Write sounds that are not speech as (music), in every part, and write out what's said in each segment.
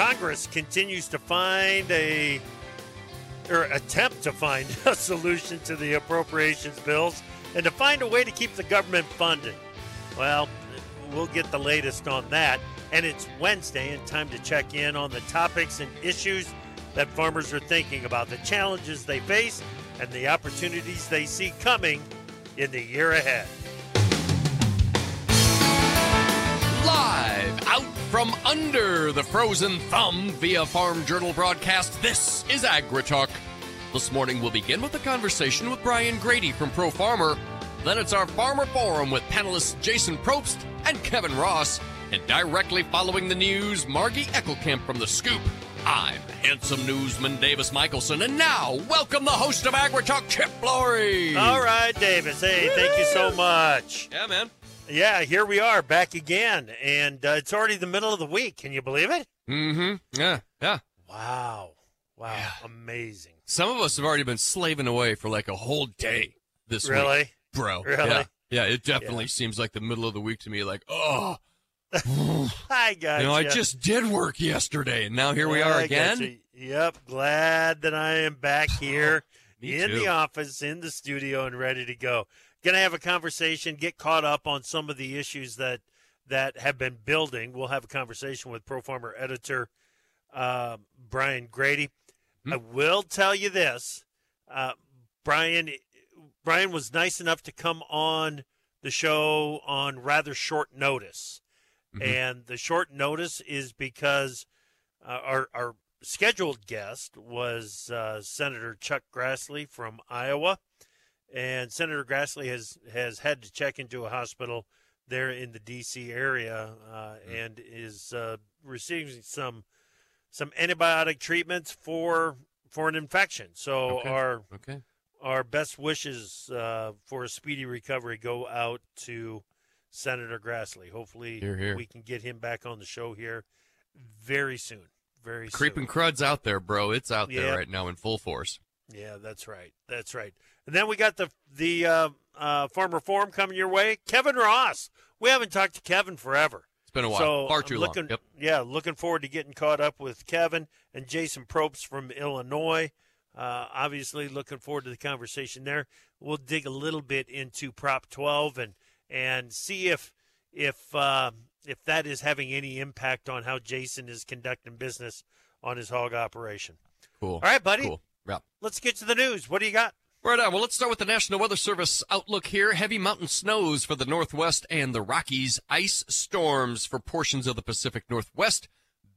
Congress continues to find a or attempt to find (laughs) a solution to the appropriations bills and to find a way to keep the government funded. Well, we'll get the latest on that. And it's Wednesday and time to check in on the topics and issues that farmers are thinking about, the challenges they face, and the opportunities they see coming in the year ahead. Live out from under the frozen thumb via Farm Journal broadcast, this is AgriTalk. This morning we'll begin with a conversation with Brian Grete from Pro Farmer. Then it's our Farmer Forum with panelists Jason Probst and Kevin Ross. And directly following the news, Margie Eckelkamp from The Scoop. I'm handsome newsman Davis Michaelsen, and now welcome the host of AgriTalk, Chip Flory. All right, Davis. Hey, thank you so much. Yeah, man. Yeah, here we are back again, and uh, it's already the middle of the week. Can you believe it? Mm-hmm. Yeah, yeah. Wow, wow, Yeah. amazing. Some of us have already been slaving away for like a whole day this week. Really? bro. Really? Yeah, yeah it definitely Yeah. seems like the middle of the week to me. Like, oh, (laughs) I got you know, I just did work yesterday, and now here we are again. Yep, glad that I am back (sighs) here in too. the office, in the studio, and ready to go. Gonna have a conversation, get caught up on some of the issues that that have been building. We'll have a conversation with Pro Farmer editor uh, Brian Grete. Hmm. I will tell you this, uh, Brian. Brian was nice enough to come on the show on rather short notice, Mhm. and the short notice is because uh, our our scheduled guest was uh, Senator Chuck Grassley from Iowa, and Senator Grassley has has had to check into a hospital there in the D.C. area uh, and is uh, receiving some some antibiotic treatments for for an infection. So Okay. our Okay. our best wishes uh, for a speedy recovery go out to Senator Grassley. Hopefully, Hear, hear. we can get him back on the show here very soon. Very Creeping soon. crud's out there, bro. It's out there right now in full force. Yeah, that's right. That's right. And then we got the the uh, uh, farmer forum coming your way. Kevin Ross. We haven't talked to Kevin forever. It's been a while, So far too looking, long. Yep. Yeah, looking forward to getting caught up with Kevin and Jason Probst from Illinois. Uh, obviously, looking forward to the conversation there. We'll dig a little bit into Prop 12 and and see if if uh, if that is having any impact on how Jason is conducting business on his hog operation. Cool. All right, buddy. Cool. Yeah. Let's get to the news. What do you got? Right on. Well, let's start with the National Weather Service outlook here. Heavy mountain snows for the Northwest and the Rockies. Ice storms for portions of the Pacific Northwest.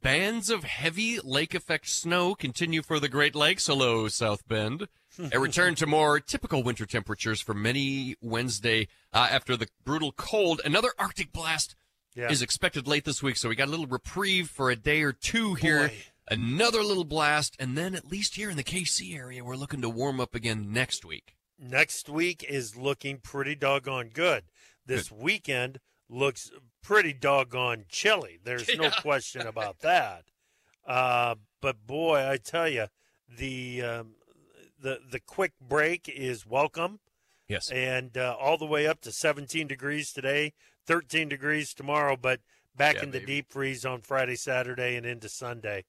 Bands of heavy lake effect snow continue for the Great Lakes. Hello, South Bend. (laughs) A return to more typical winter temperatures for many Wednesday uh, after the brutal cold. Another Arctic blast Yeah. is expected late this week, so we got a little reprieve for a day or two here. Boy. Another little blast, and then at least here in the KC area, we're looking to warm up again next week. next week is looking pretty doggone good. This weekend looks pretty doggone chilly. There's no (laughs) question about that. Uh, but boy, I tell you, the um, the the quick break is welcome, Yes. and uh, all the way up to 17 degrees today, 13 degrees tomorrow, but back Yeah, in the baby. deep freeze on Friday, Saturday, and into Sunday.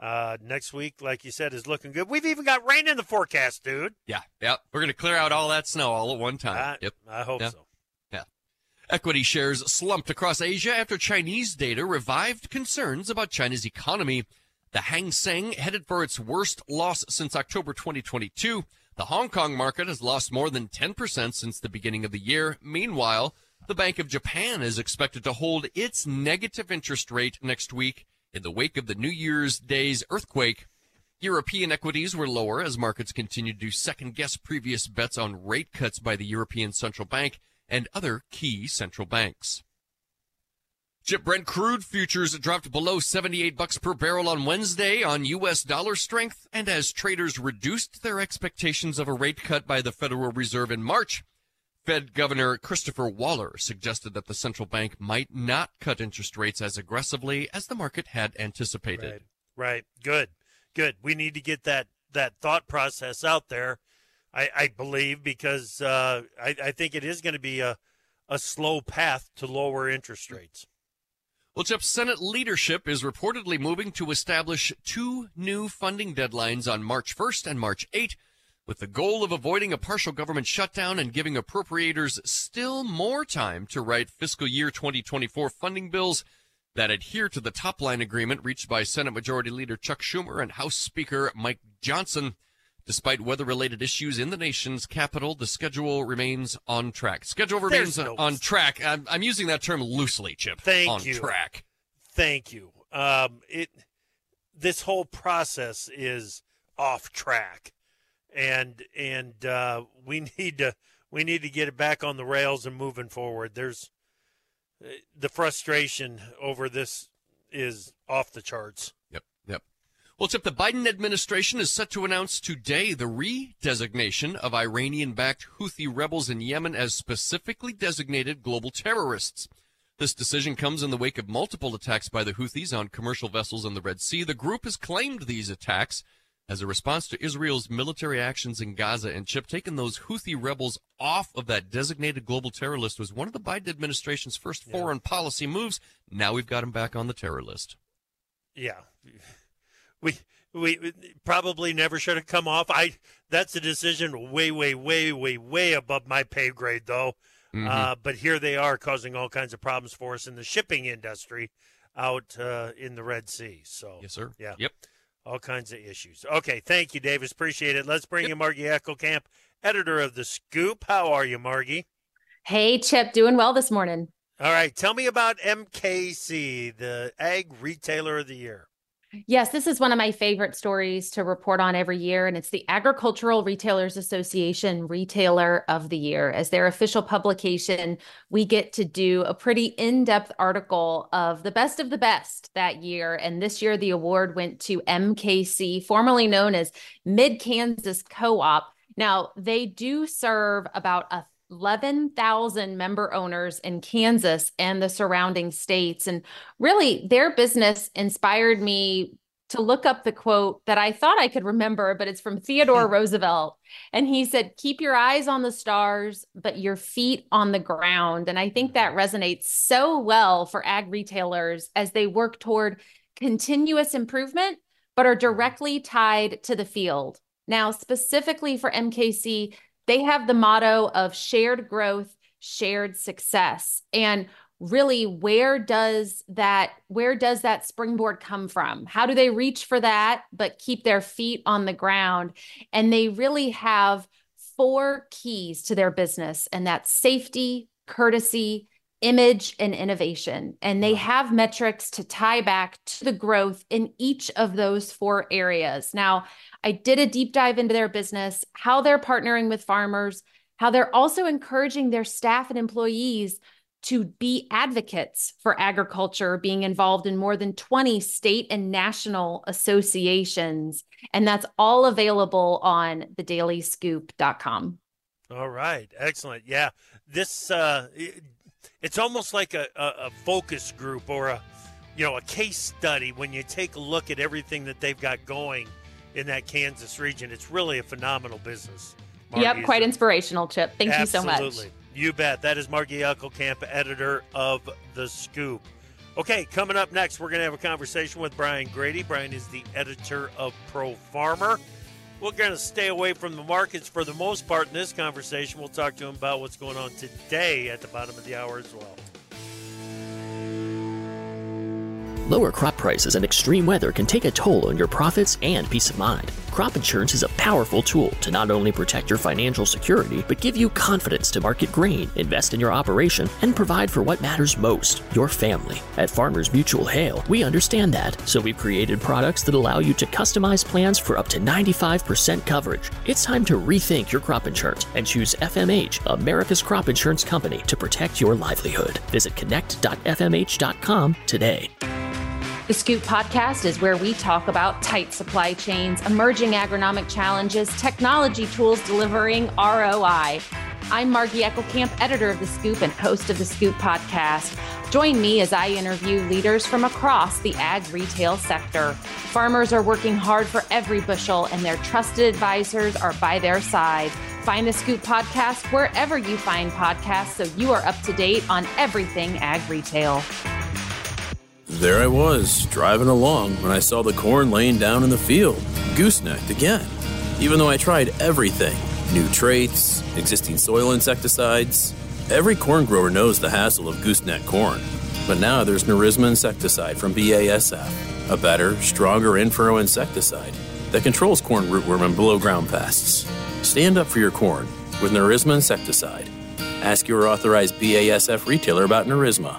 Uh, next week, like you said, is looking good. We've even got rain in the forecast, dude. Yeah. Yeah. We're going to clear out all that snow all at one time. I, yep. I hope Yeah. so. Yeah. Equity shares slumped across Asia after Chinese data revived concerns about China's economy. The Hang Seng headed for its worst loss since October 2022. The Hong Kong market has lost more than 10% since the beginning of the year. Meanwhile, the Bank of Japan is expected to hold its negative interest rate next week in the wake of the New Year's Day's earthquake. European equities were lower as markets continued to second guess previous bets on rate cuts by the European Central Bank and other key central banks. Chip Brent crude futures dropped below 78 bucks per barrel on Wednesday on US dollar strength and as traders reduced their expectations of a rate cut by the Federal Reserve in March. Fed Governor Christopher Waller suggested that the central bank might not cut interest rates as aggressively as the market had anticipated. Right. Right. Good. Good. We need to get that that thought process out there. I, I believe because uh, I, I think it is going to be a a slow path to lower interest rates. Well, Chip, Senate leadership is reportedly moving to establish two new funding deadlines on March 1st and March 8th, with the goal of avoiding a partial government shutdown and giving appropriators still more time to write fiscal year 2024 funding bills that adhere to the top line agreement reached by Senate Majority Leader Chuck Schumer and House Speaker Mike Johnson. Despite weather related issues in the nation's capital, the schedule remains on track. Schedule remains no... on track. I'm, I'm, using that term loosely, Chip. Thank on you. track. Thank you. Um, it this whole process is off track, and and uh, (laughs) we need to we need to get it back on the rails and moving forward. There's uh, the frustration over this is off the charts. Yep. Yep. Well, Chip, the Biden administration is set to announce today the redesignation of Iranian backed Houthi rebels in Yemen as specifically designated global terrorists. This decision comes in the wake of multiple attacks by the Houthis on commercial vessels in the Red Sea. The group has claimed these attacks as a response to Israel's military actions in Gaza. And Chip, taking those Houthi rebels off of that designated global terror list was one of the Biden administration's first foreign policy moves. Now we've got them back on the terror list. Yeah we we probably never should have come off. I that's a decision way, way, way, way, way above my pay grade, though. Mm-hmm. Uh, but here they are causing all kinds of problems for us in the shipping industry out uh, in the Red Sea. So yes, sir. Yeah. Yep. All kinds of issues. Okay, thank you, Davis. Appreciate it. Let's bring yep. in Margie Eckelkamp, editor of the Scoop. How are you, Margie? Hey, Chip. Doing well this morning. All right. Tell me about MKC, the Ag Retailer of the Year. Yes, this is one of my favorite stories to report on every year, and it's the Agricultural Retailers Association Retailer of the Year. As their official publication, we get to do a pretty in depth article of the best of the best that year. And this year, the award went to MKC, formerly known as Mid Kansas Co op. Now, they do serve about a 11,000 member owners in Kansas and the surrounding states. And really, their business inspired me to look up the quote that I thought I could remember, but it's from Theodore hmm. Roosevelt. And he said, Keep your eyes on the stars, but your feet on the ground. And I think that hmm. resonates so well for ag retailers as they work toward continuous improvement, but are hmm. directly tied to the field. Now, specifically for MKC, they have the motto of shared growth, shared success. And really where does that where does that springboard come from how do they reach for that but keep their feet on the ground and they really have four keys to their business and that's safety courtesy image and innovation. And they have metrics to tie back to the growth in each of those four areas. Now, I did a deep dive into their business, how they're partnering with farmers, how they're also encouraging their staff and employees to be advocates for agriculture, being involved in more than 20 state and national associations. And that's all available on thedailyscoop.com. All right. Excellent. Yeah. This uh, it's almost like a, a, a, focus group or a you know a case study when you take a look at everything that they've got going in that Kansas region. It's really a phenomenal business. Margie, yep, quite inspirational, Chip. Thank Absolutely. you so much. Absolutely. You bet. That is Margie Eckelkamp, editor of The Scoop. Okay, coming up next, we're going to have a conversation with Brian Grete. Brian is the editor of Pro Farmer. We're going to stay away from the markets for the most part in this conversation. We'll talk to him about what's going on today at the bottom of the hour as well. Lower crop prices and extreme weather can take a toll on your profits and peace of mind. Crop insurance is a powerful tool to not only protect your financial security, but give you confidence to market grain, invest in your operation, and provide for what matters most your family. At Farmers Mutual Hail, we understand that, so we've created products that allow you to customize plans for up to 95% coverage. It's time to rethink your crop insurance and choose FMH, America's crop insurance company, to protect your livelihood. Visit connect.fmh.com today. The Scoop podcast is where we talk about tight supply chains, emerging agronomic challenges, technology tools delivering ROI. I'm Margie Eckelkamp, editor of The Scoop and host of The Scoop podcast. Join me as I interview leaders from across the ag retail sector. Farmers are working hard for every bushel, and their trusted advisors are by their side. Find the Scoop podcast wherever you find podcasts so you are up to date on everything ag retail. There I was, driving along when I saw the corn laying down in the field, goosenecked again. Even though I tried everything new traits, existing soil insecticides every corn grower knows the hassle of gooseneck corn. But now there's Nerisma insecticide from BASF, a better, stronger in-furrow insecticide that controls corn rootworm and below ground pests. Stand up for your corn with Nerisma insecticide. Ask your authorized BASF retailer about Nerisma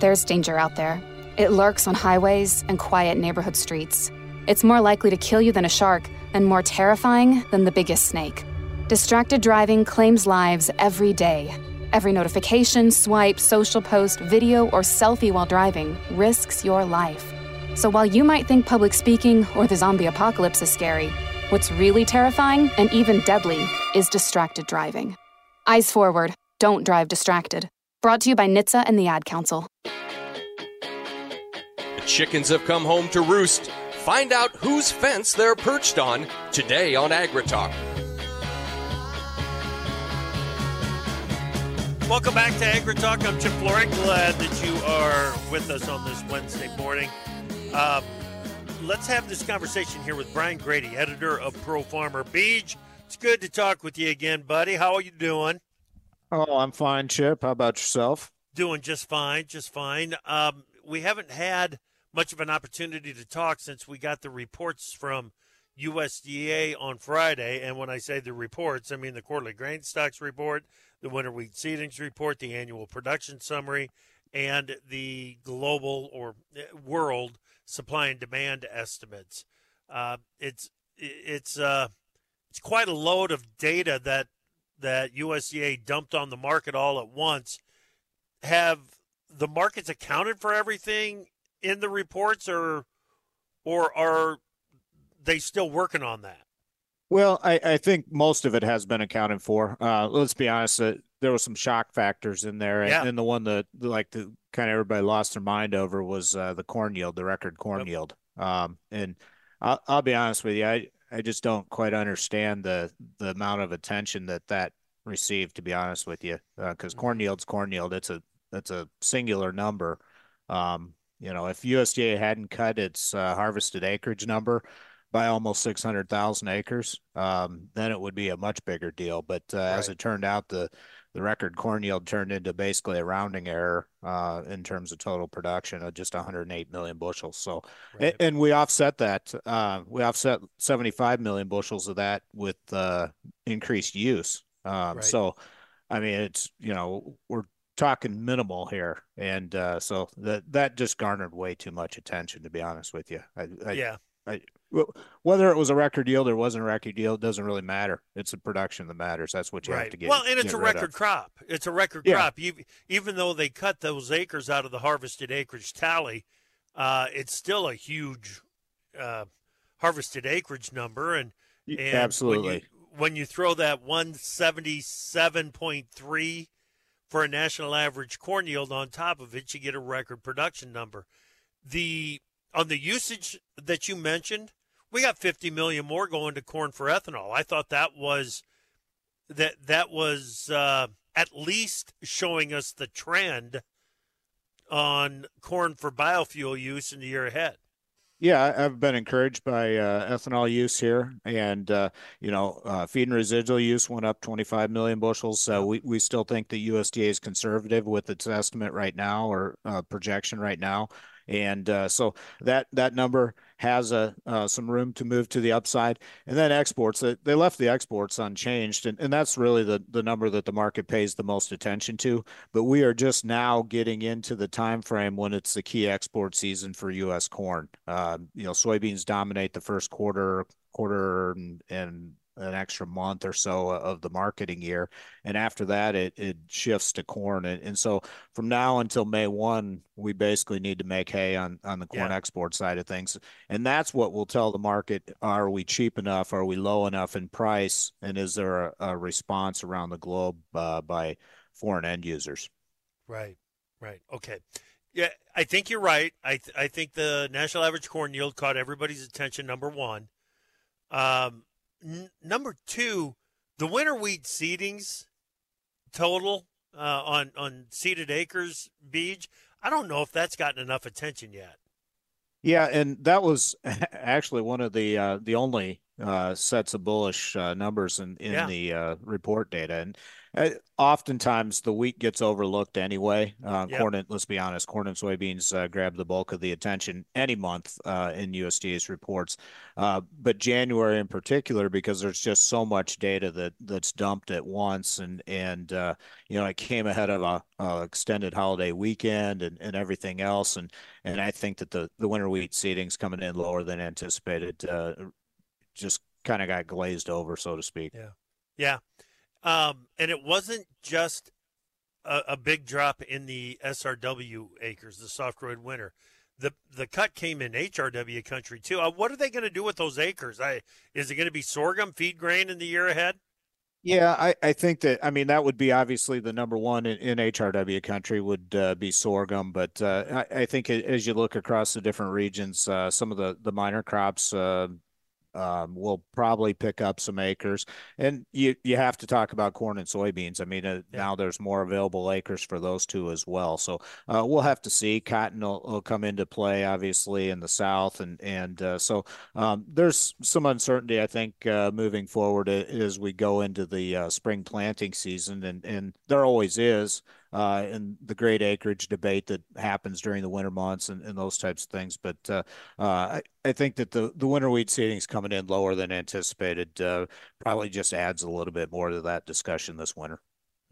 There's danger out there. It lurks on highways and quiet neighborhood streets. It's more likely to kill you than a shark, and more terrifying than the biggest snake. Distracted driving claims lives every day. Every notification, swipe, social post, video, or selfie while driving risks your life. So while you might think public speaking or the zombie apocalypse is scary, what's really terrifying and even deadly is distracted driving. Eyes forward, don't drive distracted. Brought to you by NHTSA and the Ad Council. The chickens have come home to roost. Find out whose fence they're perched on today on AgriTalk. Welcome back to AgriTalk. I'm Chip Flory. Glad that you are with us on this Wednesday morning. Uh, let's have this conversation here with Brian Grete, editor of Pro Farmer Beej. It's good to talk with you again, buddy. How are you doing? Oh, I'm fine, Chip. How about yourself? Doing just fine, just fine. Um, we haven't had much of an opportunity to talk since we got the reports from USDA on Friday. And when I say the reports, I mean the quarterly grain stocks report, the winter wheat seedings report, the annual production summary, and the global or eh, world supply and demand estimates. Uh, it's it's uh, it's quite a load of data that that USDA dumped on the market all at once. Have the markets accounted for everything in the reports, or or are they still working on that? Well, I, I think most of it has been accounted for. Uh, let's be honest, uh, there was some shock factors in there, and, Yeah. and the one that like the kind of everybody lost their mind over was uh, the corn yield, the record corn Yep. yield. Um, and I'll, I'll be honest with you, I, I just don't quite understand the the amount of attention that that received. To be honest with you, because corn yield's corn yield, it's a it's a singular number. Um, you know, if USDA hadn't cut its uh, harvested acreage number by almost 600,000 acres, um, then it would be a much bigger deal. But uh, as it turned out, the the record corn yield turned into basically a rounding error uh, in terms of total production of just 108 million bushels. So, Right. and we offset that. Uh, we offset 75 million bushels of that with uh, increased use. Um, Right. So, I mean, it's you know we're talking minimal here, and uh, so that that just garnered way too much attention. To be honest with you, I, I, yeah. Wh- whether it was a record yield or wasn't a record yield doesn't really matter. It's the production that matters. That's what you have to get. well, and it's a record crop. It's a record Yeah. crop. Even, even though they cut those acres out of the harvested acreage tally, uh, it's still a huge uh, harvested acreage number. And, and Absolutely. When you, when you throw that 177.3 for a national average corn yield on top of it, you get a record production number. The on the usage that you mentioned, we got 50 million more going to corn for ethanol. I thought that was that that was uh, at least showing us the trend on corn for biofuel use in the year ahead. Yeah, I've been encouraged by uh, ethanol use here, and uh, you know, uh, feed and residual use went up 25 million bushels. So we we still think the USDA is conservative with its estimate right now or uh, projection right now and uh, so that that number has a uh, some room to move to the upside. And then exports, they left the exports unchanged, and, and that's really the the number that the market pays the most attention to. But we are just now getting into the time frame when it's the key export season for U.S. corn. Uh, you know, soybeans dominate the first quarter quarter and, and an extra month or so of the marketing year. And after that, it, it shifts to corn. And, and so from now until May 1, we basically need to make hay on, on the corn yeah. export side of things. And that's what will tell the market are we cheap enough? Are we low enough in price? And is there a, a response around the globe uh, by foreign end users? Right, right. Okay. Yeah, I think you're right. I th- I think the national average corn yield caught everybody's attention. Number one, um, N- number two, the winter wheat seedings total uh, on on seeded acres, Beej. I don't know if that's gotten enough attention yet. Yeah, and that was (laughs) actually one of the uh, the only uh, sets of bullish uh, numbers in in yeah. the uh, report data, and uh, oftentimes the wheat gets overlooked anyway. Uh, yep. Corn, and, let's be honest, corn and soybeans uh, grab the bulk of the attention any month uh, in USDA's reports, uh, but January in particular because there's just so much data that that's dumped at once, and and uh, you know it came ahead of a, a, extended holiday weekend and, and everything else, and and I think that the the winter wheat seedings coming in lower than anticipated, uh, just kind of got glazed over, so to speak. Yeah, yeah. Um, and it wasn't just a, a, big drop in the SRW acres, the soft red winter. The the cut came in HRW country too. Uh, what are they going to do with those acres? I is it going to be sorghum feed grain in the year ahead? Yeah, I, I think that I mean that would be obviously the number one in, in HRW country would uh, be sorghum, but uh, I, I, think as you look across the different regions, uh, some of the the minor crops, uh, um, we'll probably pick up some acres. And you you have to talk about corn and soybeans. I mean, uh, yeah. now there's more available acres for those two as well. So uh, we'll have to see. Cotton will, will, come into play, obviously, in the south, and and uh, so um, there's some uncertainty, I think, uh, moving forward as we go into the uh, spring planting season, and and there always is uh, and the great acreage debate that happens during the winter months and, and those types of things. But uh, uh, I, I think that the, the winter wheat seedings coming in lower than anticipated uh, probably just adds a little bit more to that discussion this winter.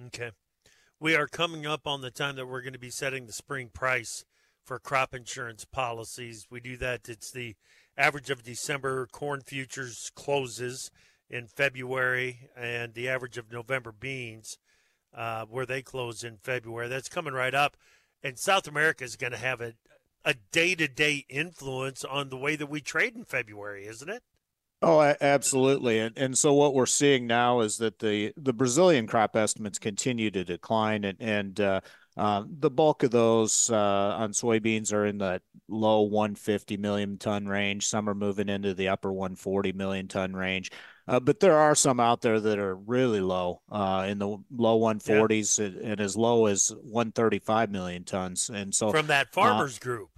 Okay. We are coming up on the time that we're going to be setting the spring price for crop insurance policies. We do that. It's the average of December corn futures closes in February and the average of November beans uh, where they close in February. That's coming right up. And South America is going to have a a day to day influence on the way that we trade in February, isn't it? Oh, absolutely. And and so what we're seeing now is that the the Brazilian crop estimates continue to decline, and and uh, uh, the bulk of those uh, on soybeans are in the low 150 million ton range. Some are moving into the upper 140 million ton range. Uh, but there are some out there that are really low uh, in the low 140s yeah. and, as low as 135 million tons. And so from that uh, farmers group.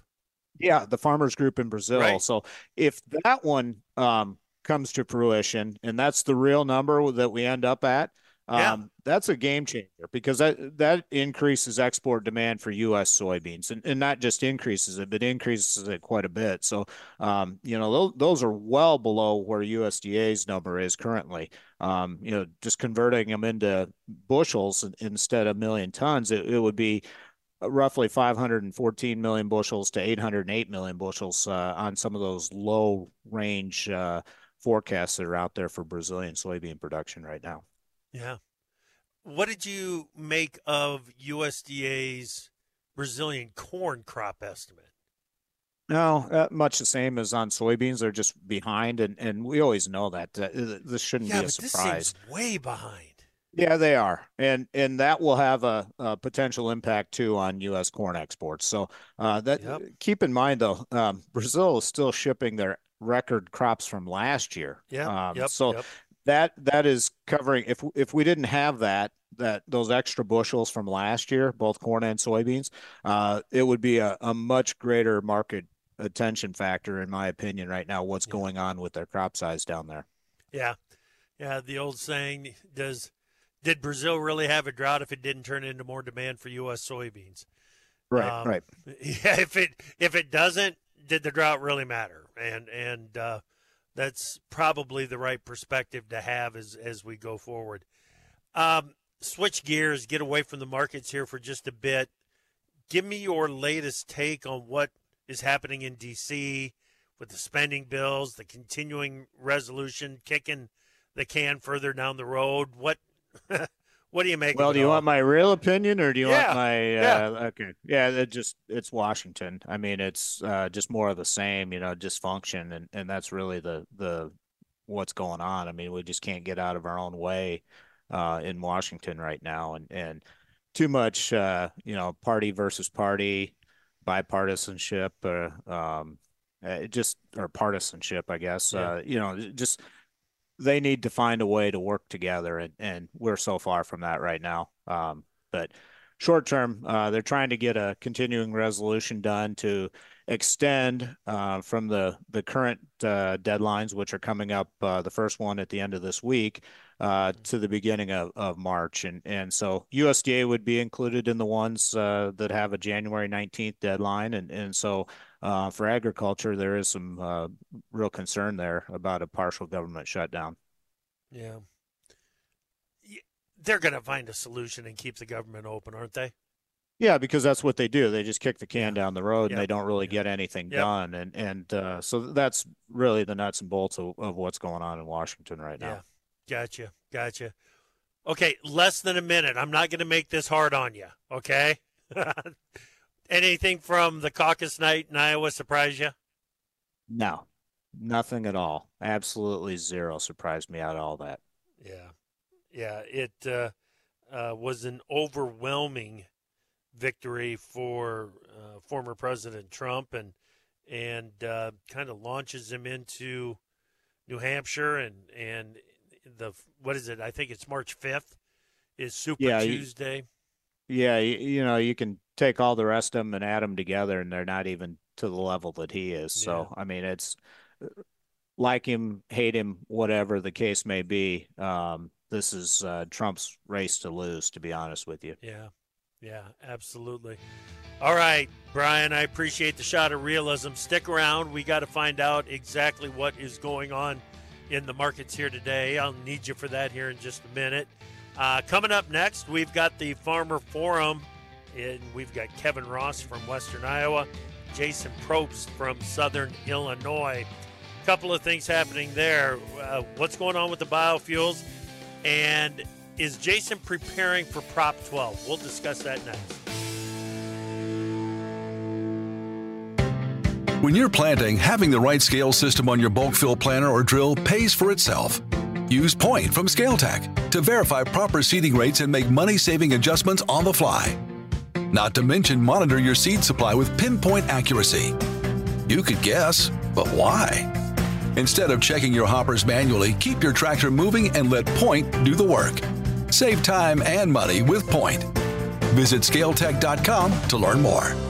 Yeah, the farmers group in Brazil. Right. So if that one um, comes to fruition and that's the real number that we end up at, yeah. Um, that's a game changer because that that increases export demand for U.S. soybeans, and, and not just increases it, but increases it quite a bit. So, um, you know, those, those are well below where USDA's number is currently. Um, you know, just converting them into bushels instead of million tons, it, it would be roughly 514 million bushels to 808 million bushels uh, on some of those low range uh, forecasts that are out there for Brazilian soybean production right now. Yeah. What did you make of USDA's Brazilian corn crop estimate? No, uh, much the same as on soybeans. They're just behind, and, and we always know that. Uh, this shouldn't yeah, be a surprise. way behind. Yeah, they are, and and that will have a, a potential impact too on U.S. corn exports. So uh, that yep. keep in mind though, um, Brazil is still shipping their record crops from last year. Yeah. Um, yep. So yep that that is covering if if we didn't have that that those extra bushels from last year, both corn and soybeans, uh, it would be a, a much greater market attention factor, in my opinion, right now. What's yeah. going on with their crop size down there? Yeah, yeah. The old saying: "Does did Brazil really have a drought if it didn't turn into more demand for U.S. soybeans?" Right, um, right. (laughs) Yeah, if it if it doesn't, did the drought really matter? And and uh, that's probably the right perspective to have as as we go forward. Um, switch gears, get away from the markets here for just a bit. Give me your latest take on what is happening in D.C. with the spending bills, the continuing resolution, kicking the can further down the road. What (laughs) what do you make? Well, do you all? want my real opinion, or do you yeah. want my? Uh, yeah. Okay, yeah, it just it's Washington. I mean, it's uh, just more of the same, you know, dysfunction, and and that's really the the what's going on. I mean, we just can't get out of our own way uh, in Washington right now, and and too much, uh, you know, party versus party, bipartisanship, uh, um, uh, just or partisanship, I guess. Yeah. Uh, you know, just they need to find a way to work together, and and we're so far from that right now. Um, but short term, uh, they're trying to get a continuing resolution done to extend uh, from the the current uh, deadlines, which are coming up. Uh, the first one at the end of this week uh, to the beginning of, of March, and and so USDA would be included in the ones uh, that have a January nineteenth deadline, and and so. Uh, for agriculture, there is some real concern there about a partial government shutdown. Yeah, they're going to find a solution and keep the government open, aren't they? Yeah, because that's what they do. They just kick the can down the road, and they don't really get anything yep. done. And and uh, so that's really the nuts and bolts of, of what's going on in Washington right now. Gotcha, gotcha. Okay, less than a minute. I'm not going to make this hard on you. Okay. (laughs) Anything from the caucus night in Iowa surprise you? No, nothing at all. Absolutely zero surprised me out of all that. Yeah, yeah. It uh, uh, was an overwhelming victory for uh, former President Trump and and uh, kind of launches him into New Hampshire and and the what is it? I think it's March fifth is Super yeah, Tuesday. yeah, you, you, know you can take all the rest of them and add them together, and they're not even to the level that he is. Yeah. So I mean, it's like him, hate him, whatever the case may be. Um, this is uh, Trump's race to lose, to be honest with you. Yeah, yeah, absolutely. All right, Brian, I appreciate the shot of realism. Stick around. We got to find out exactly what is going on in the markets here today. I'll need you for that here in just a minute. Uh, coming up next, we've got the Farmer Forum, and we've got Kevin Ross from Western Iowa, Jason Probst from Southern Illinois. A couple of things happening there. Uh, what's going on with the biofuels? And is Jason preparing for Prop 12? We'll discuss that next. When you're planting, having the right scale system on your bulk fill planter or drill pays for itself. Use Point from ScaleTech to verify proper seeding rates and make money saving adjustments on the fly. Not to mention, monitor your seed supply with pinpoint accuracy. You could guess, but why? Instead of checking your hoppers manually, keep your tractor moving and let Point do the work. Save time and money with Point. Visit scaletech.com to learn more.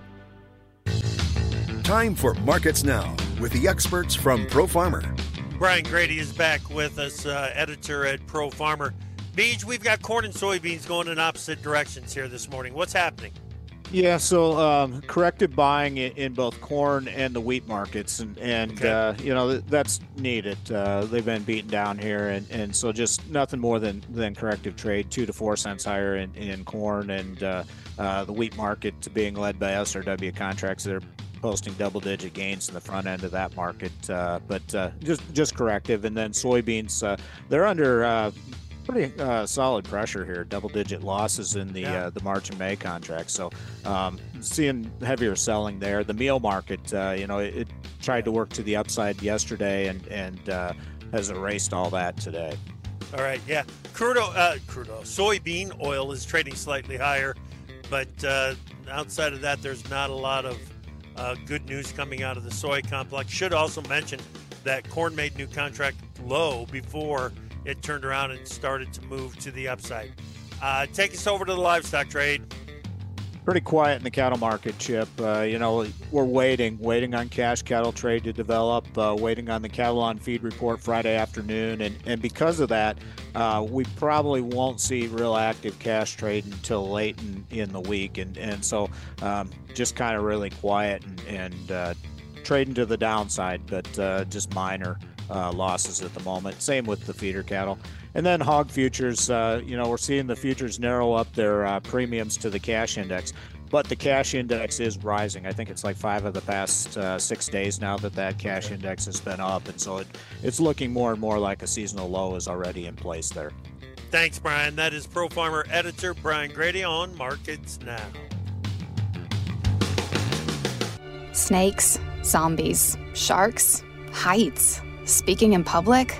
Time for Markets Now with the experts from Pro Farmer. Brian Grete is back with us, uh, editor at Pro Farmer. Beej, we've got corn and soybeans going in opposite directions here this morning. What's happening? Yeah, so um, corrective buying in both corn and the wheat markets, and and okay. uh, you know that's needed. Uh, they've been beaten down here, and, and so just nothing more than than corrective trade, two to four cents higher in, in corn, and uh, uh the wheat market being led by SRW contracts that are posting double-digit gains in the front end of that market, uh, but uh, just just corrective. And then soybeans, they're under pretty uh, solid pressure here. Double digit losses in the Yeah. uh, the March and May contracts. So um, seeing heavier selling there. The meal market, uh, you know, it, it tried to work to the upside yesterday and and uh, has erased all that today. All right, yeah. Crude, uh, crude oil, soybean oil is trading slightly higher, but uh, outside of that, there's not a lot of uh, good news coming out of the soy complex. Should also mention that corn made new contract low before it turned around and started to move to the upside. Uh, take us over to the livestock trade. Pretty quiet in the cattle market, Chip. Uh, you know, we're waiting, waiting on cash cattle trade to develop, uh, waiting on the cattle on feed report Friday afternoon, and and because of that, uh, we probably won't see real active cash trade until late in, in the week, and and so um, just kind of really quiet and and uh, trading to the downside, but uh, just minor uh, losses at the moment. Same with the feeder cattle. And then hog futures, uh, you know, we're seeing the futures narrow up their uh, premiums to the cash index, but the cash index is rising. I think it's like five of the past uh, six days now that that cash index has been up, and so it, it's looking more and more like a seasonal low is already in place there. Thanks, Brian. That is Pro Farmer editor Brian Grete on Markets Now. Snakes, zombies, sharks, heights, speaking in public.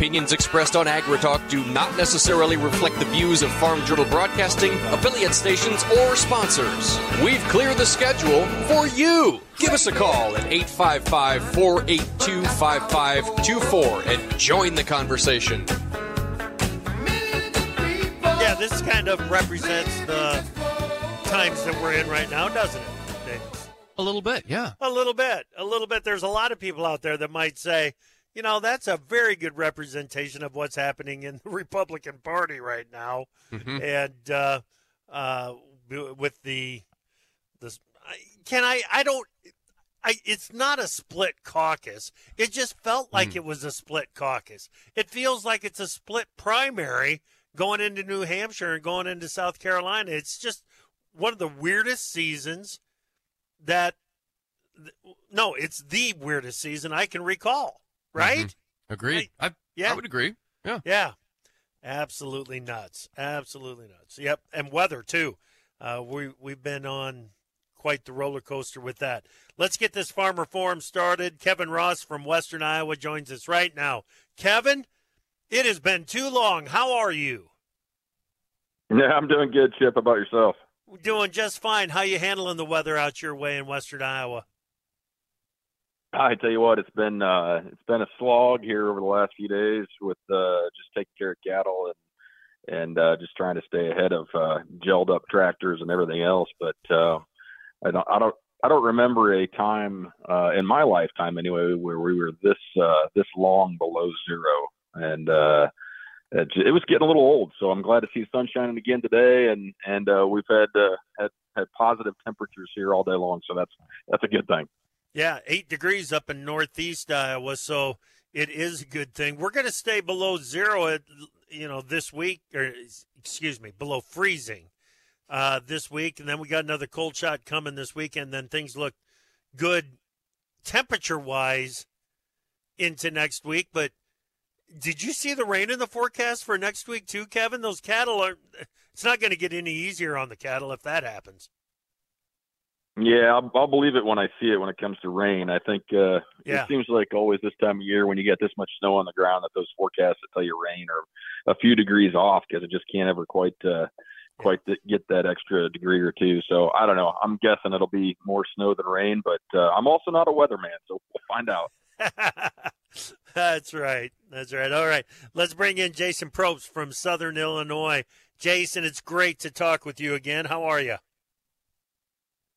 Opinions expressed on AgriTalk do not necessarily reflect the views of Farm Journal Broadcasting, affiliate stations, or sponsors. We've cleared the schedule for you. Give us a call at 855 482 5524 and join the conversation. Yeah, this kind of represents the times that we're in right now, doesn't it? Davis? A little bit, yeah. A little bit. A little bit. There's a lot of people out there that might say, you know, that's a very good representation of what's happening in the (laughs) Republican Party right now. Mhm. And uh, uh, with the, the, can I, I don't, I, it's not a split caucus. It just felt like it was a split caucus. It feels like it's a split primary going into New Hampshire and going into South Carolina. It's just one of the weirdest seasons that no, it's the weirdest season I can recall. Right? Mhm. Agreed. I, yeah. I would agree. Yeah. Yeah. Absolutely nuts. Absolutely nuts. Yep. And weather too. Uh, we we've been on quite the roller coaster with that. Let's get this farmer forum started. Kevin Ross from Western Iowa joins us right now. Kevin, it has been too long. How are you? (laughs) Yeah, I'm doing good, Chip. How about yourself? Doing just fine. How you handling the weather out your way in Western Iowa? I tell you what, it's been uh, it's been a slog here over the last few days with uh, just taking care of cattle and and uh, just trying to stay ahead of uh, gelled up tractors and everything else. But uh, I don't I don't I don't remember a time uh, in my lifetime anyway where we were this uh, this long below zero, and uh, it, it was getting a little old. So I'm glad to see sun shining again today, and and uh, we've had uh, had had positive temperatures here all day long. So that's that's a good thing. Yeah, eight degrees up in northeast Iowa, so it is a good thing. We're going to stay below zero, at, you know, this week, or excuse me, below freezing uh, this week, and then we got another cold shot coming this weekend. Then things look good temperature wise into next week. But did you see the rain in the forecast for next week too, Kevin? Those cattle are. It's not going to get any easier on the cattle if that happens. Yeah, I'll, I'll, believe it when I see it. When it comes to rain, I think uh, yeah. it seems like always this time of year when you get this much snow on the ground that those forecasts that tell you rain are a few degrees off because it just can't ever quite uh, quite get that extra degree or two. So I don't know. I'm guessing it'll be more snow than rain, but uh, I'm also not a weatherman, so we'll find out. (laughs) That's right. That's right. All right. Let's bring in Jason Probst from Southern Illinois. Jason, it's great to talk with you again. How are you?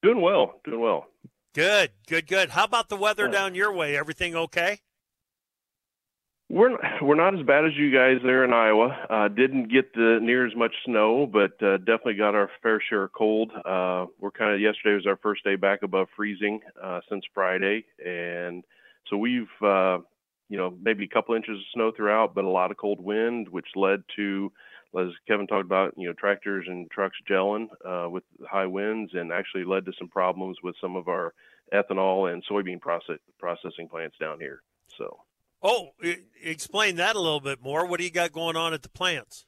Doing well. Doing well. Good. Good. Good. How about the weather down your way? Everything okay? We're we're not as bad as you guys there in Iowa. Uh, didn't get the near as much snow, but uh, definitely got our fair share of cold. Uh, we're kind of yesterday was our first day back above freezing uh, since Friday, and so we've uh, you know maybe a couple inches of snow throughout, but a lot of cold wind, which led to as Kevin talked about, you know, tractors and trucks gelling uh, with high winds, and actually led to some problems with some of our ethanol and soybean process, processing plants down here. So, oh, explain that a little bit more. What do you got going on at the plants?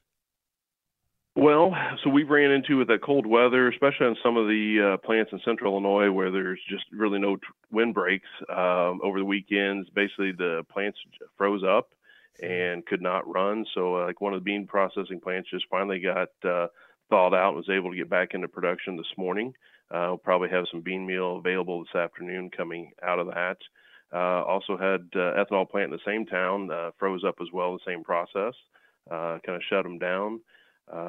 Well, so we ran into with that cold weather, especially on some of the uh, plants in central Illinois where there's just really no wind breaks um, over the weekends. Basically, the plants froze up and could not run. So, uh, like one of the bean processing plants just finally got uh, thawed out and was able to get back into production this morning. Uh, we'll probably have some bean meal available this afternoon coming out of that. Uh, also had uh, ethanol plant in the same town uh, froze up as well, the same process, uh, kind of shut them down.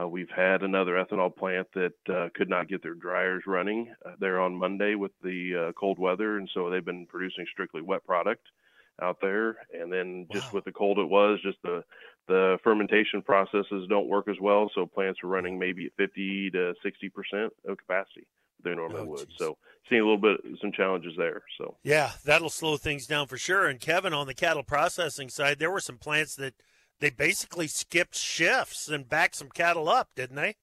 We've had another ethanol plant that could not get their dryers running there on Monday with the cold weather, and so they've been producing strictly wet product out there. And then just wow. with the cold it was, just the the fermentation processes don't work as well. So plants are running maybe at 50 to 60 percent of capacity they normally oh, would. Geez. So seeing a little bit some challenges there. So yeah, that'll slow things down for sure. And Kevin, on the cattle processing side, there were some plants that they basically skipped shifts and backed some cattle up, didn't they?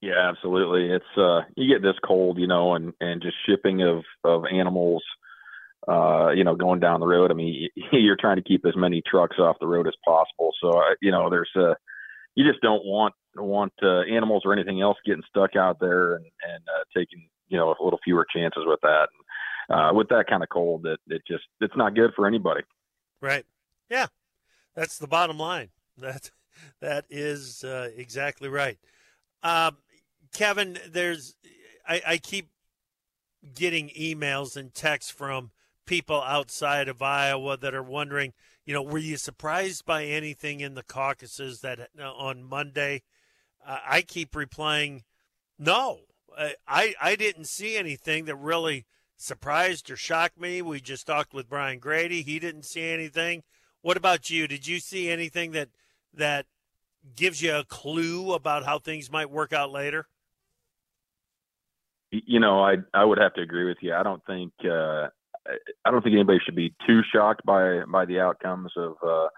Yeah, absolutely. It's uh you get this cold, you know, and and just shipping of of animals uh, you know, going down the road. I mean, (laughs) you're trying to keep as many trucks off the road as possible. So, uh, you know, there's a, uh, you just don't want want uh, animals or anything else getting stuck out there and and uh, taking you know a little fewer chances with that. And, uh, with that kind of cold, that it, it just it's not good for anybody. Right. Yeah, that's the bottom line. (laughs) That that is uh, exactly right. Um, Kevin, there's I, I keep getting emails and texts from people outside of Iowa that are wondering, you know, were you surprised by anything in the caucuses that uh, on Monday? Uh, I keep replying, no, I I didn't see anything that really surprised or shocked me. We just talked with Brian Grete; he didn't see anything. What about you? Did you see anything that that gives you a clue about how things might work out later? You know, I I would have to agree with you. I don't think uh, I don't think anybody should be too shocked by by the outcomes of uh,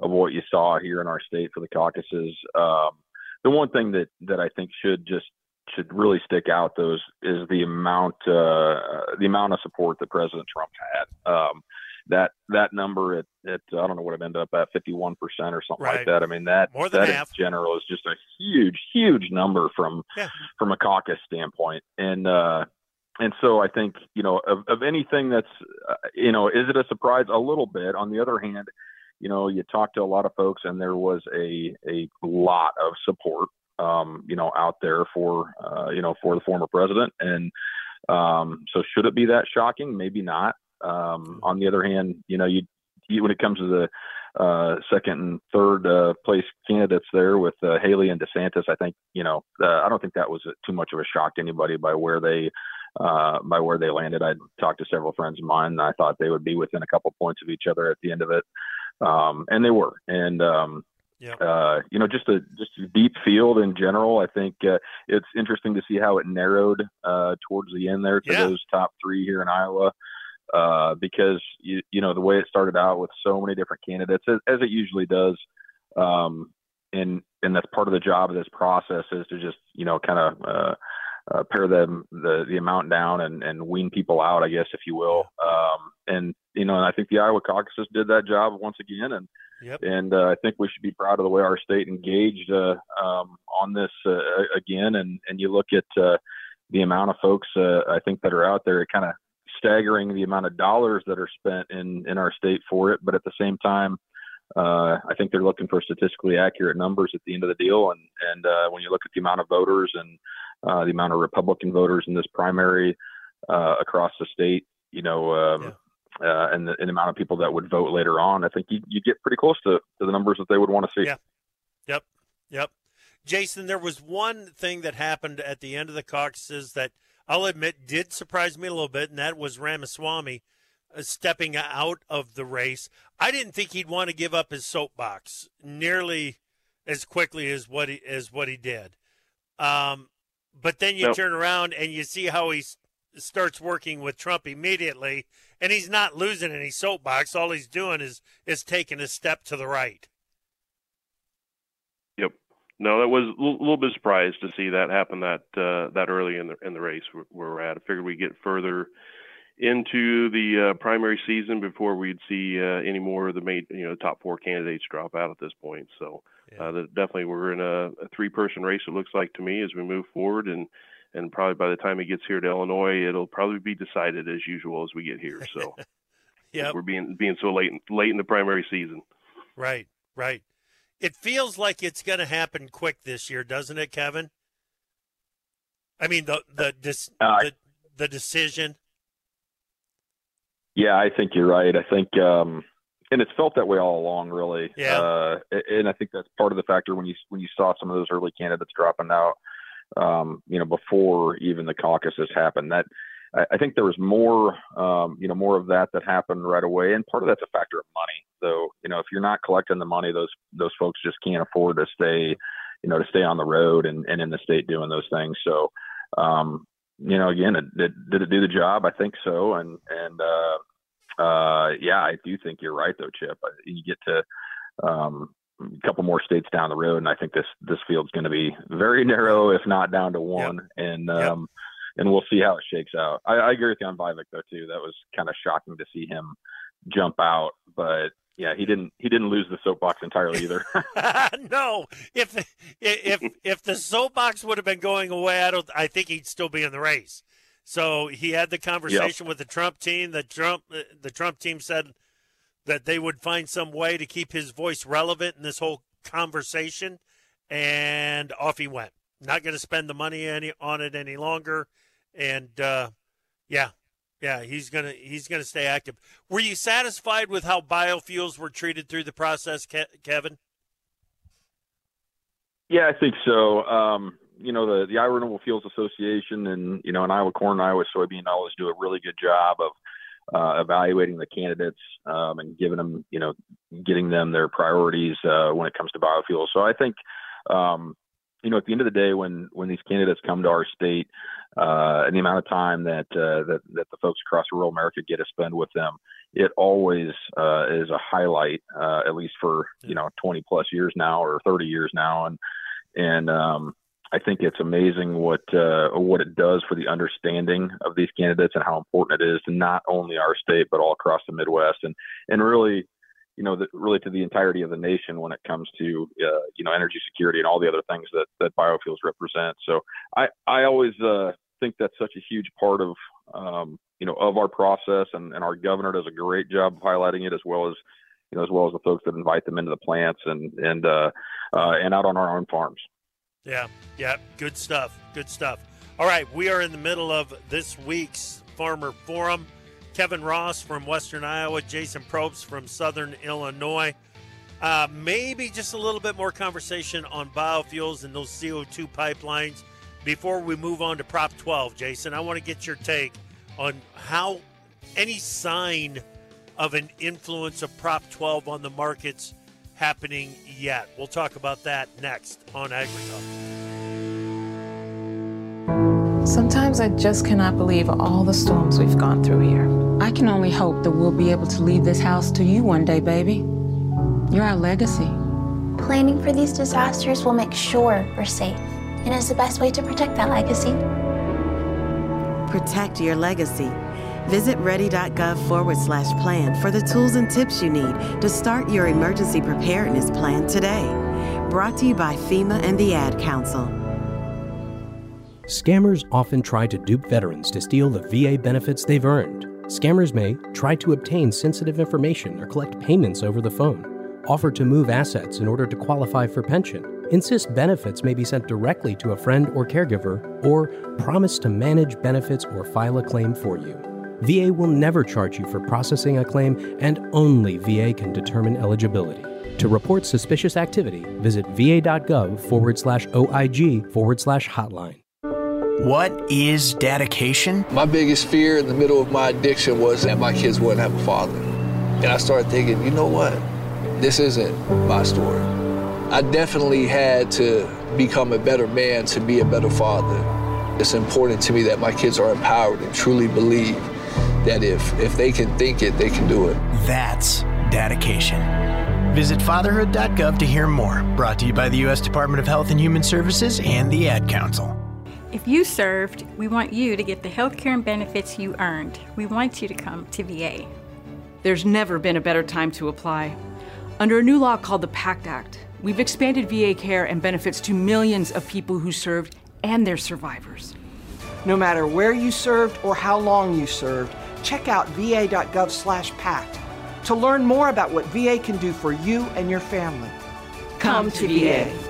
of what you saw here in our state for the caucuses. Um, the one thing that that I think should just should really stick out though is, is the amount uh, the amount of support that President Trump had. Um, that that number at, at I don't know what it ended up at 51 percent or something right. like that. I mean that More than that half. in general is just a huge huge number from yeah. from a caucus standpoint. And uh, and so I think you know of, of anything that's uh, you know is it a surprise a little bit. On the other hand, you know you talk to a lot of folks and there was a a lot of support um, you know out there for uh, you know for the former president and um, so should it be that shocking? Maybe not. Um, on the other hand, you know you, you when it comes to the uh, second and third uh, place candidates there with uh, Haley and DeSantis. I think you know uh, I don't think that was too much of a shock to anybody by where they uh, by where they landed. I talked to several friends of mine. And I thought they would be within a couple points of each other at the end of it, um, and they were. And um, yeah. Uh, you know, just a just a deep field in general. I think uh, it's interesting to see how it narrowed uh, towards the end there to yeah. those top three here in Iowa. Uh, because you, you know the way it started out with so many different candidates, as, as it usually does, um, and and that's part of the job of this process is to just you know kind of uh, pare them the the amount down and and wean people out, I guess, if you will. Um, and you know, and I think the Iowa caucuses did that job once again, and yep. and uh, I think we should be proud of the way our state engaged uh, um, on this uh, again. And and you look at uh, the amount of folks uh, I think that are out there, it kind of staggering the amount of dollars that are spent in in our state for it. But at the same time, uh, I think they're looking for statistically accurate numbers at the end of the deal. And and uh, when you look at the amount of voters and uh, the amount of Republican voters in this primary uh, across the state, you know, um, yeah. Uh, and, the, and, the, amount of people that would vote later on, I think you you get pretty close to, to the numbers that they would want to see. Yeah. Yep. Yep. Jason, there was one thing that happened at the end of the caucuses that I'll admit did surprise me a little bit, and that was Ramaswamy uh, stepping out of the race. I didn't think he'd want to give up his soapbox nearly as quickly as what he as what he did. Um, but then you nope. turn around and you see how he starts working with Trump immediately, and he's not losing any soapbox. All he's doing is is taking a step to the right. Yep. No, that was a little bit surprised to see that happen that uh, that early in the in the race where we're at. I figured we'd get further into the uh, primary season before we'd see uh, any more of the main, you know, top four candidates drop out at this point. So yeah. uh, definitely we're in a, a three-person race. It looks like to me as we move forward, and and probably by the time it gets here to Illinois, it'll probably be decided as usual as we get here. So (laughs) yeah, we're being being so late late in the primary season. Right, right. It feels like it's going to happen quick this year, doesn't it, Kevin? I mean the the uh, the, the decision. Yeah, I think you're right. I think, um, and it's felt that way all along, really. Yeah. Uh, and I think that's part of the factor when you when you saw some of those early candidates dropping out. Um, you know, before even the caucuses happened, that I, think there was more, um, you know, more of that that happened right away, and part of that's a factor of money. Though, you know, if you're not collecting the money, those those folks just can't afford to stay, you know, to stay on the road and, and in the state doing those things. So, um, you know, again, it, it, did it do the job? I think so, and and uh, uh, yeah, I do think you're right though, Chip. You get to um, a couple more states down the road, and I think this this field's going to be very (laughs) narrow, if not down to one, yep. and um, yep and we'll see how it shakes out. I, I agree with you on Vivek though too. That was kind of shocking to see him jump out, but yeah, he didn't he didn't lose the soapbox entirely either. (laughs) (laughs) no, if if if the soapbox would have been going away, I don't. I think he'd still be in the race. So he had the conversation yep. with the Trump team. The Trump the Trump team said that they would find some way to keep his voice relevant in this whole conversation, and off he went. Not going to spend the money any on it any longer and uh, yeah, yeah, he's gonna he's gonna stay active. Were you satisfied with how biofuels were treated through the process, Ke- Kevin? Yeah, I think so. Um, you know, the the Iowa Renewable Fuels Association and you know, and Iowa Corn and Iowa Soybean always do a really good job of uh, evaluating the candidates um, and giving them, you know, getting them their priorities uh, when it comes to biofuels. So I think, um, you know, at the end of the day, when when these candidates come to our state, uh, and the amount of time that, uh, that that the folks across rural America get to spend with them, it always uh, is a highlight, uh, at least for you know 20 plus years now or 30 years now, and and um, I think it's amazing what uh, what it does for the understanding of these candidates and how important it is to not only our state but all across the Midwest, and and really you know, the, really to the entirety of the nation when it comes to, uh, you know, energy security and all the other things that, that biofuels represent. So I, I always uh, think that's such a huge part of, um, you know, of our process and, and our governor does a great job of highlighting it as well as, you know, as well as the folks that invite them into the plants and, and, uh, uh, and out on our own farms. Yeah. Yeah. Good stuff. Good stuff. All right. We are in the middle of this week's Farmer Forum. Kevin Ross from Western Iowa, Jason Probst from Southern Illinois. Uh, maybe just a little bit more conversation on biofuels and those CO2 pipelines before we move on to Prop 12. Jason, I want to get your take on how any sign of an influence of Prop 12 on the markets happening yet. We'll talk about that next on AgriTalk. Sometimes I just cannot believe all the storms we've gone through here. I can only hope that we'll be able to leave this house to you one day, baby. You're our legacy. Planning for these disasters will make sure we're safe and is the best way to protect that legacy. Protect your legacy. Visit ready.gov forward slash plan for the tools and tips you need to start your emergency preparedness plan today. Brought to you by FEMA and the Ad Council. Scammers often try to dupe veterans to steal the VA benefits they've earned. Scammers may try to obtain sensitive information or collect payments over the phone, offer to move assets in order to qualify for pension, insist benefits may be sent directly to a friend or caregiver, or promise to manage benefits or file a claim for you. VA will never charge you for processing a claim, and only VA can determine eligibility. To report suspicious activity, visit va.gov forward slash OIG forward slash hotline. What is dedication? My biggest fear in the middle of my addiction was that my kids wouldn't have a father. And I started thinking, you know what? This isn't my story. I definitely had to become a better man to be a better father. It's important to me that my kids are empowered and truly believe that if, if they can think it, they can do it. That's dedication. Visit fatherhood.gov to hear more. Brought to you by the U.S. Department of Health and Human Services and the Ad Council. If you served, we want you to get the health care and benefits you earned. We want you to come to VA. There's never been a better time to apply. Under a new law called the PACT Act, we've expanded VA care and benefits to millions of people who served and their survivors. No matter where you served or how long you served, check out va.gov/pact to learn more about what VA can do for you and your family. Come, Come to, to VA. VA.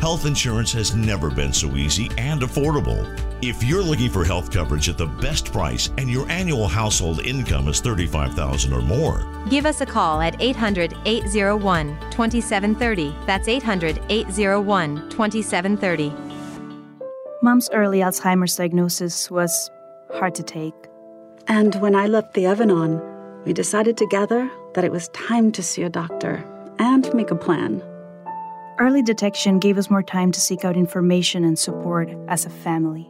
Health insurance has never been so easy and affordable. If you're looking for health coverage at the best price and your annual household income is 35000 or more, give us a call at 800-801-2730. That's 800-801-2730. Mom's early Alzheimer's diagnosis was hard to take. And when I left the oven on, we decided together that it was time to see a doctor and make a plan. Early detection gave us more time to seek out information and support as a family.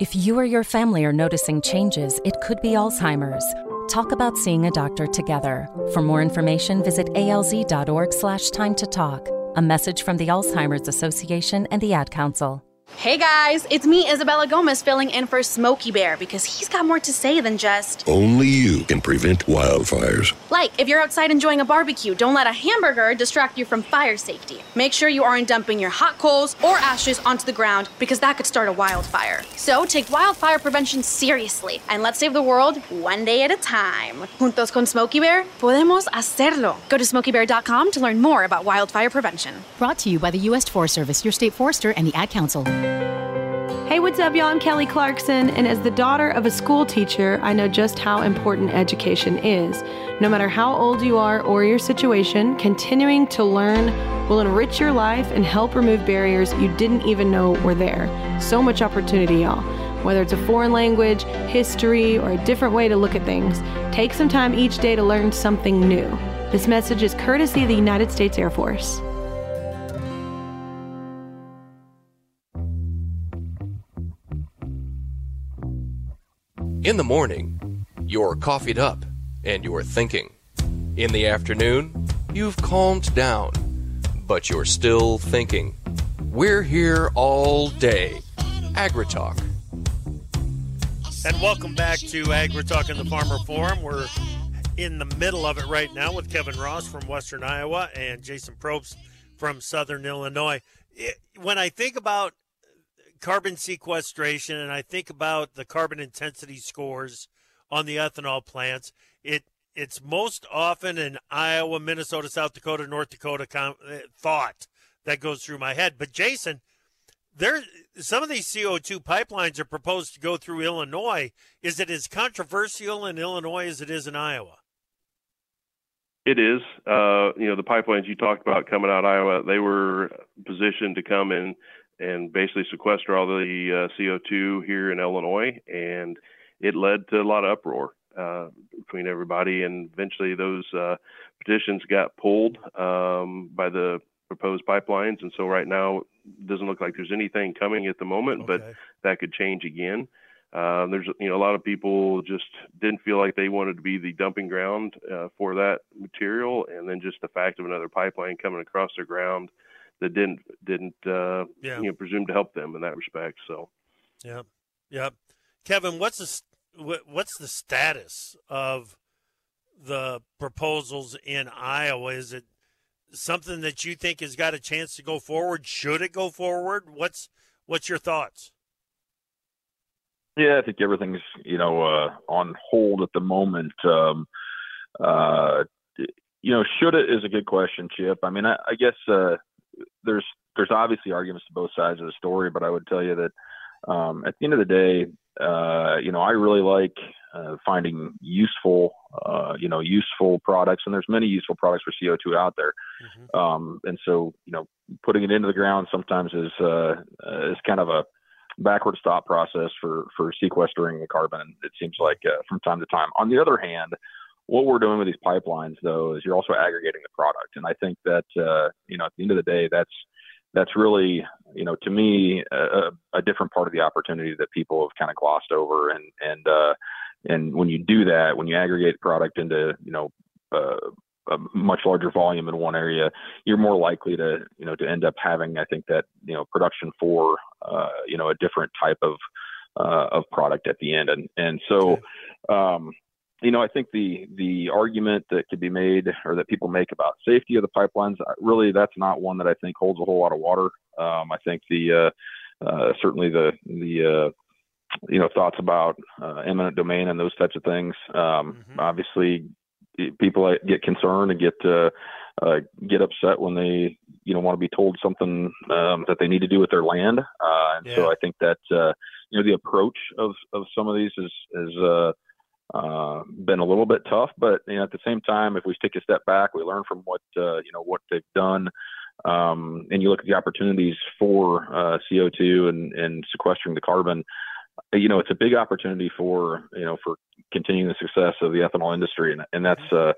If you or your family are noticing changes, it could be Alzheimer's. Talk about seeing a doctor together. For more information, visit alz.org slash time to talk. A message from the Alzheimer's Association and the Ad Council. Hey guys, it's me, Isabella Gomez, filling in for Smokey Bear because he's got more to say than just. Only you can prevent wildfires. Like, if you're outside enjoying a barbecue, don't let a hamburger distract you from fire safety. Make sure you aren't dumping your hot coals or ashes onto the ground because that could start a wildfire. So take wildfire prevention seriously and let's save the world one day at a time. Juntos con Smokey Bear, podemos hacerlo. Go to smokeybear.com to learn more about wildfire prevention. Brought to you by the U.S. Forest Service, your state forester, and the Ad Council. Hey, what's up, y'all? I'm Kelly Clarkson, and as the daughter of a school teacher, I know just how important education is. No matter how old you are or your situation, continuing to learn will enrich your life and help remove barriers you didn't even know were there. So much opportunity, y'all. Whether it's a foreign language, history, or a different way to look at things, take some time each day to learn something new. This message is courtesy of the United States Air Force. In the morning, you're coffeeed up and you're thinking. In the afternoon, you've calmed down, but you're still thinking. We're here all day. AgriTalk. And welcome back to AgriTalk in the Farmer Forum. We're in the middle of it right now with Kevin Ross from Western Iowa and Jason Probst from Southern Illinois. It, when I think about carbon sequestration and I think about the carbon intensity scores on the ethanol plants, it it's most often an Iowa, Minnesota, South Dakota, North Dakota com- uh, thought that goes through my head. But Jason, there some of these CO2 pipelines are proposed to go through Illinois. Is it as controversial in Illinois as it is in Iowa? It is. Uh, you know, the pipelines you talked about coming out of Iowa, they were positioned to come in and basically sequester all the uh, CO2 here in Illinois, and it led to a lot of uproar uh, between everybody. And eventually, those uh, petitions got pulled um, by the proposed pipelines, and so right now it doesn't look like there's anything coming at the moment, okay. but that could change again. Uh, there's you know a lot of people just didn't feel like they wanted to be the dumping ground uh, for that material, and then just the fact of another pipeline coming across their ground that didn't didn't uh, yeah. you know presume to help them in that respect. So, yeah, yeah. Kevin, what's the what's the status of the proposals in Iowa? Is it something that you think has got a chance to go forward? Should it go forward? What's what's your thoughts? Yeah, I think everything's you know uh, on hold at the moment. Um, uh, you know, should it is a good question, Chip. I mean, I, I guess uh, there's there's obviously arguments to both sides of the story, but I would tell you that um, at the end of the day, uh, you know, I really like uh, finding useful, uh, you know, useful products, and there's many useful products for CO2 out there. Mm-hmm. Um, and so, you know, putting it into the ground sometimes is uh, is kind of a backward stop process for for sequestering the carbon. It seems like uh, from time to time. On the other hand, what we're doing with these pipelines, though, is you're also aggregating the product, and I think that uh, you know at the end of the day, that's that's really you know to me a, a different part of the opportunity that people have kind of glossed over, and and uh, and when you do that, when you aggregate product into you know uh, a much larger volume in one area, you're more likely to, you know, to end up having, I think that, you know, production for, uh, you know, a different type of, uh, of product at the end. And, and so, um, you know, I think the the argument that could be made or that people make about safety of the pipelines, uh, really, that's not one that I think holds a whole lot of water. Um, I think the uh, uh, certainly the the uh, you know thoughts about uh, eminent domain and those types of things. Um, mm-hmm. Obviously, people get concerned and get uh, uh, get upset when they you know want to be told something um, that they need to do with their land. Uh, and yeah. so I think that uh, you know the approach of of some of these is is uh, been a little bit tough, but you know, at the same time, if we take a step back, we learn from what uh, you know what they've done, um, and you look at the opportunities for uh, CO2 and, and sequestering the carbon you know, it's a big opportunity for you know for continuing the success of the ethanol industry, and, and that's uh,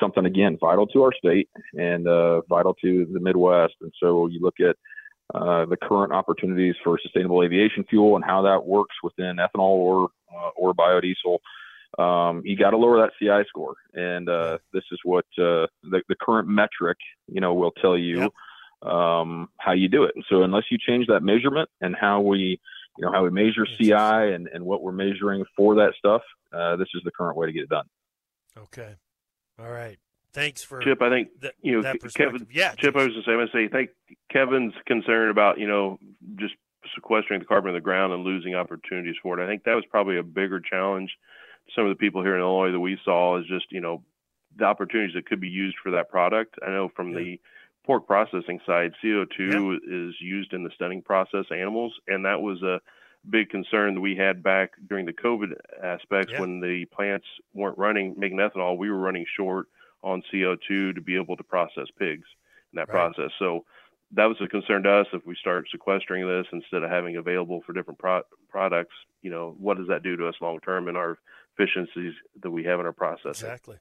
something again vital to our state and uh, vital to the Midwest. And so you look at uh, the current opportunities for sustainable aviation fuel and how that works within ethanol or uh, or biodiesel. Um, you got to lower that CI score, and uh, this is what uh, the, the current metric, you know, will tell you yep. um, how you do it. And so, unless you change that measurement and how we you know how we measure CI and, and what we're measuring for that stuff. Uh, this is the current way to get it done. Okay. All right. Thanks for Chip. I think th- you know Kevin. Yeah, Chip. I was just saying. I say. I think Kevin's concerned about you know just sequestering the carbon in the ground and losing opportunities for it. I think that was probably a bigger challenge. Some of the people here in Illinois that we saw is just you know the opportunities that could be used for that product. I know from yeah. the pork processing side, CO2 yeah. is used in the stunning process animals, and that was a big concern that we had back during the COVID aspects yeah. when the plants weren't running making ethanol. We were running short on CO2 to be able to process pigs in that right. process. So that was a concern to us if we start sequestering this instead of having available for different pro- products. You know, what does that do to us long term in our efficiencies that we have in our process? Exactly.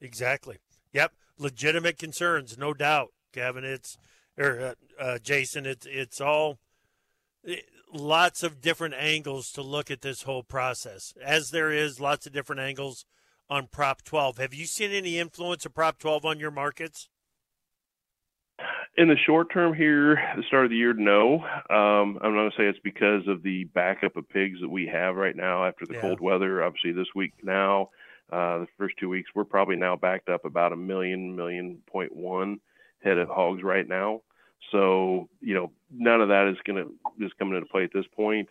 Exactly. Yep. Legitimate concerns, no doubt. Kevin. It's or uh, uh, Jason. It's it's all it, lots of different angles to look at this whole process, as there is lots of different angles on Prop 12. Have you seen any influence of Prop 12 on your markets? In the short term here, the start of the year, no. Um, I'm not going to say it's because of the backup of pigs that we have right now after the yeah. cold weather. Obviously, this week now, uh, the first two weeks, we're probably now backed up about a million, million point one head of hogs right now. So, you know, none of that is going to is coming into play at this point.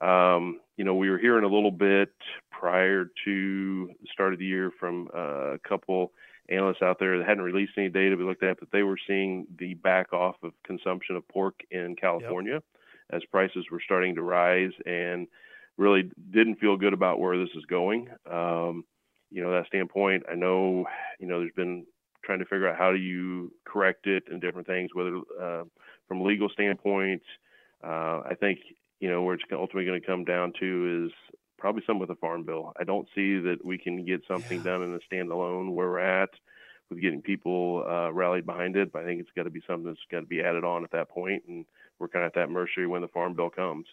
Um, you know, we were hearing a little bit prior to the start of the year from uh, a couple analysts out there that hadn't released any data we looked at, but they were seeing the back off of consumption of pork in California yep. as prices were starting to rise and really didn't feel good about where this is going. Um, you know, that standpoint, I know, you know, there's been trying to figure out how do you correct it and different things, whether uh, from legal standpoint, uh, I think, you know, where it's ultimately going to come down to is probably something with a farm bill. I don't see that we can get something yeah. done in a standalone where we're at with getting people uh, rallied behind it. But I think it's got to be something that's got to be added on at that point, and we're kind of at that mercy when the farm bill comes.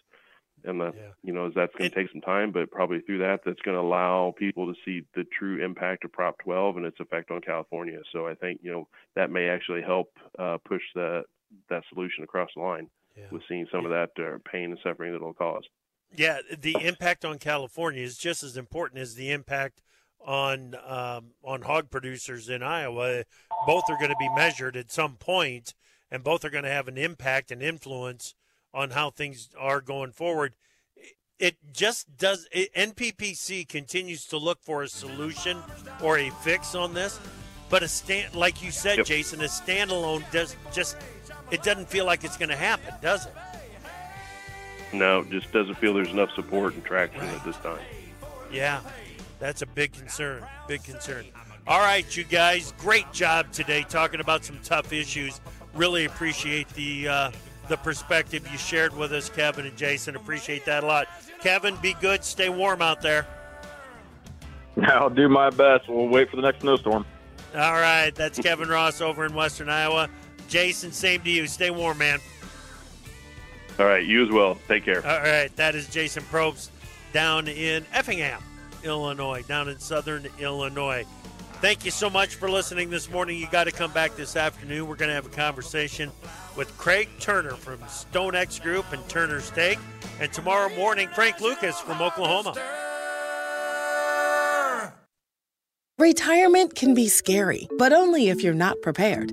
And the, yeah. you know, that's going to take some time, but probably through that, that's going to allow people to see the true impact of Prop 12 and its effect on California. So I think you know that may actually help uh, push that that solution across the line yeah. with seeing some of that uh, pain and suffering that it'll cause. Yeah, the impact on California is just as important as the impact on um, on hog producers in Iowa. Both are going to be measured at some point, and both are going to have an impact and influence on how things are going forward. It just does. It, NPPC continues to look for a solution or a fix on this, but a stand, like you said, yep. Jason, a standalone does just. It doesn't feel like it's going to happen, does it? No, just doesn't feel there's enough support and traction at this time. Yeah, that's a big concern. Big concern. All right, you guys, great job today talking about some tough issues. Really appreciate the uh, the perspective you shared with us, Kevin and Jason. Appreciate that a lot. Kevin, be good. Stay warm out there. (laughs) I'll do my best. We'll wait for the next snowstorm. All right, that's Kevin Ross over in Western Iowa. Jason, same to you. Stay warm, man. All right, you as well. Take care. All right, that is Jason Probst down in Effingham, Illinois, down in southern Illinois. Thank you so much for listening this morning. You got to come back this afternoon. We're going to have a conversation with Craig Turner from StoneX Group and Turner Steak. And tomorrow morning, Frank Lucas from Oklahoma. Retirement can be scary, but only if you're not prepared.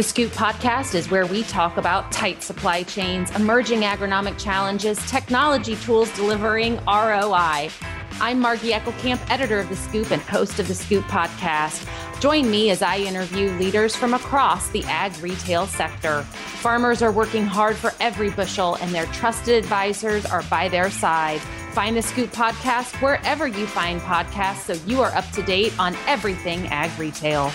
The Scoop podcast is where we talk about tight supply chains, emerging agronomic challenges, technology tools delivering ROI. I'm Margie Eckelkamp, editor of The Scoop and host of The Scoop podcast. Join me as I interview leaders from across the ag retail sector. Farmers are working hard for every bushel, and their trusted advisors are by their side. Find the Scoop podcast wherever you find podcasts so you are up to date on everything ag retail.